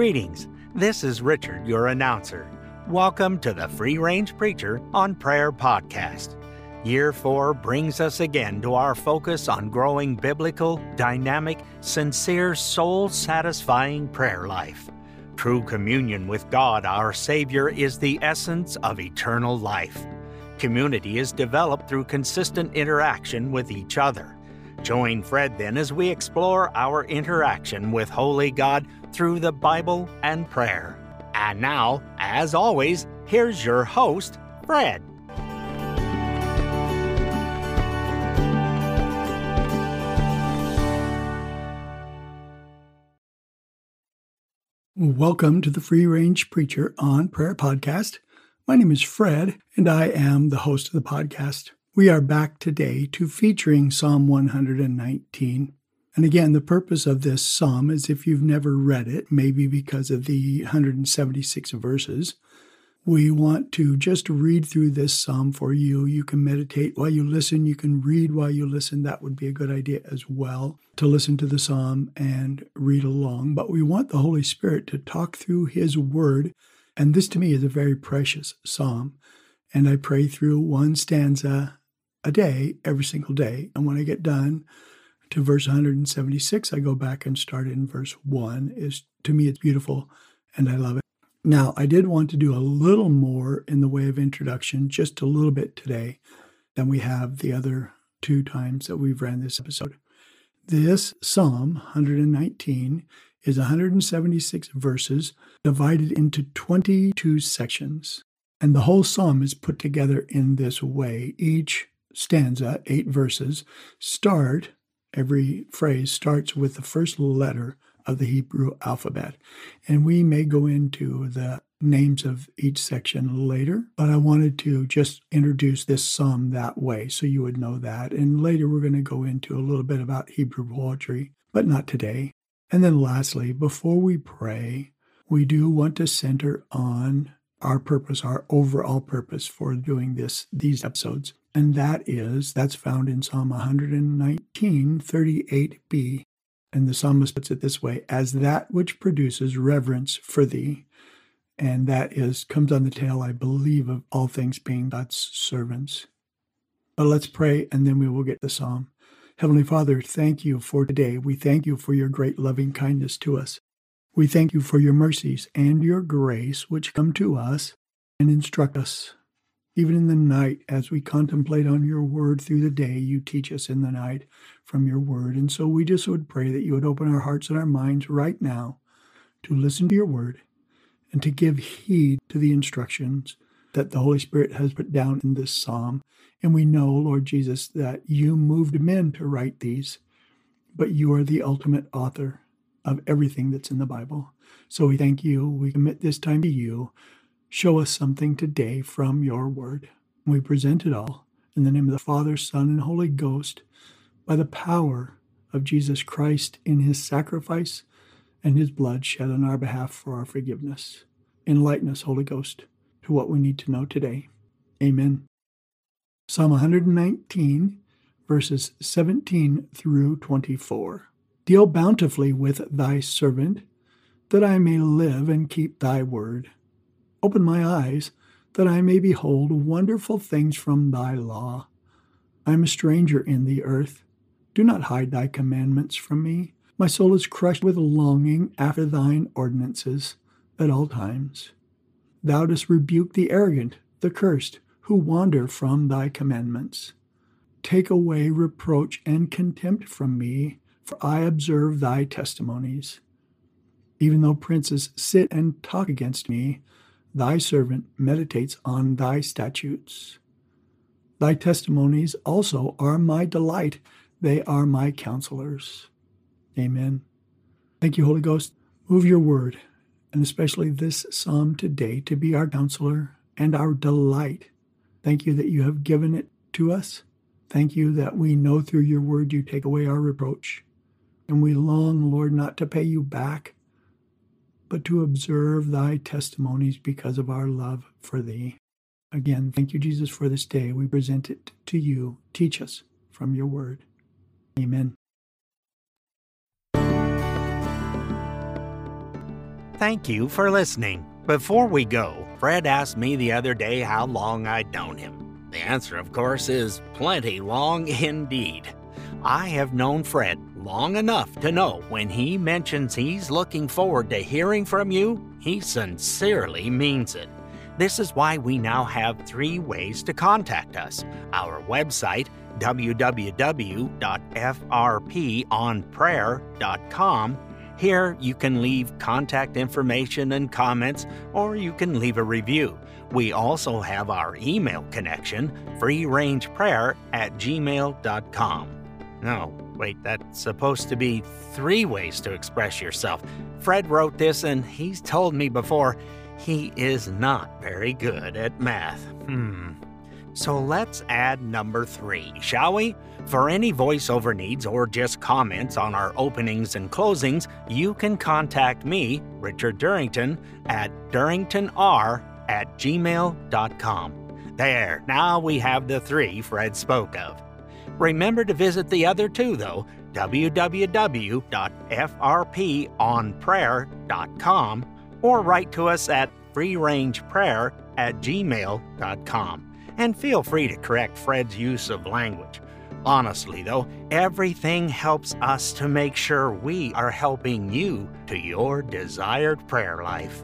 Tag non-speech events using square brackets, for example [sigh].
Greetings. This is Richard, your announcer. Welcome to the Free Range Preacher on Prayer podcast. Year four brings us again to our focus on growing biblical, dynamic, sincere, soul satisfying prayer life. True communion with God, our Savior, is the essence of eternal life. Community is developed through consistent interaction with each other. Join Fred then as we explore our interaction with Holy God through the Bible and prayer. And now, as always, here's your host, Fred. Welcome to the Free Range Preacher on Prayer podcast. My name is Fred, and I am the host of the podcast. We are back today to featuring Psalm 119. And again, the purpose of this psalm is if you've never read it, maybe because of the 176 verses, we want to just read through this psalm for you. You can meditate while you listen, you can read while you listen. That would be a good idea as well to listen to the psalm and read along. But we want the Holy Spirit to talk through His Word. And this to me is a very precious psalm. And I pray through one stanza a day, every single day. And when I get done to verse 176, I go back and start in verse 1. Is to me it's beautiful and I love it. Now, I did want to do a little more in the way of introduction, just a little bit today, than we have the other two times that we've ran this episode. This Psalm 119 is 176 verses divided into 22 sections. And the whole psalm is put together in this way. Each stanza, eight verses, start, every phrase starts with the first letter of the Hebrew alphabet. And we may go into the names of each section later, but I wanted to just introduce this psalm that way so you would know that. And later we're going to go into a little bit about Hebrew poetry, but not today. And then lastly, before we pray, we do want to center on our purpose, our overall purpose for doing this these episodes. And that is that's found in Psalm 119, 38b. And the psalmist puts it this way as that which produces reverence for thee. And that is comes on the tail, I believe, of all things being God's servants. But let's pray and then we will get the psalm. Heavenly Father, thank you for today. We thank you for your great loving kindness to us. We thank you for your mercies and your grace which come to us and instruct us. Even in the night, as we contemplate on your word through the day, you teach us in the night from your word. And so we just would pray that you would open our hearts and our minds right now to listen to your word and to give heed to the instructions that the Holy Spirit has put down in this psalm. And we know, Lord Jesus, that you moved men to write these, but you are the ultimate author of everything that's in the Bible. So we thank you. We commit this time to you. Show us something today from your word. We present it all in the name of the Father, Son, and Holy Ghost by the power of Jesus Christ in his sacrifice and his blood shed on our behalf for our forgiveness. Enlighten us, Holy Ghost, to what we need to know today. Amen. Psalm 119, verses 17 through 24. Deal bountifully with thy servant, that I may live and keep thy word. Open my eyes, that I may behold wonderful things from thy law. I am a stranger in the earth. Do not hide thy commandments from me. My soul is crushed with longing after thine ordinances at all times. Thou dost rebuke the arrogant, the cursed, who wander from thy commandments. Take away reproach and contempt from me, for I observe thy testimonies. Even though princes sit and talk against me, thy servant meditates on thy statutes. Thy testimonies also are my delight, they are my counselors. Amen. Thank you, Holy Ghost. Move your word, and especially this psalm today, to be our counselor and our delight. Thank you that you have given it to us. Thank you that we know through your word you take away our reproach. And we long, Lord, not to pay you back, but to observe thy testimonies because of our love for thee. Again, thank you, Jesus, for this day. We present it to you. Teach us from your word. Amen. Thank you for listening. Before we go, Fred asked me the other day how long I'd known him. The answer, of course, is plenty long [laughs] indeed. I have known Fred long enough to know when he mentions he's looking forward to hearing from you, he sincerely means it. This is why we now have three ways to contact us our website, www.frponprayer.com. Here you can leave contact information and comments, or you can leave a review. We also have our email connection, freerangeprayer at gmail.com. No, wait, that's supposed to be three ways to express yourself. Fred wrote this, and he's told me before he is not very good at math. Hmm. So let's add number three, shall we? For any voiceover needs or just comments on our openings and closings, you can contact me, Richard Durrington, at durringtonr at gmail.com. There, now we have the three Fred spoke of. Remember to visit the other two, though www.frponprayer.com or write to us at freerangeprayer at gmail.com. And feel free to correct Fred's use of language. Honestly, though, everything helps us to make sure we are helping you to your desired prayer life.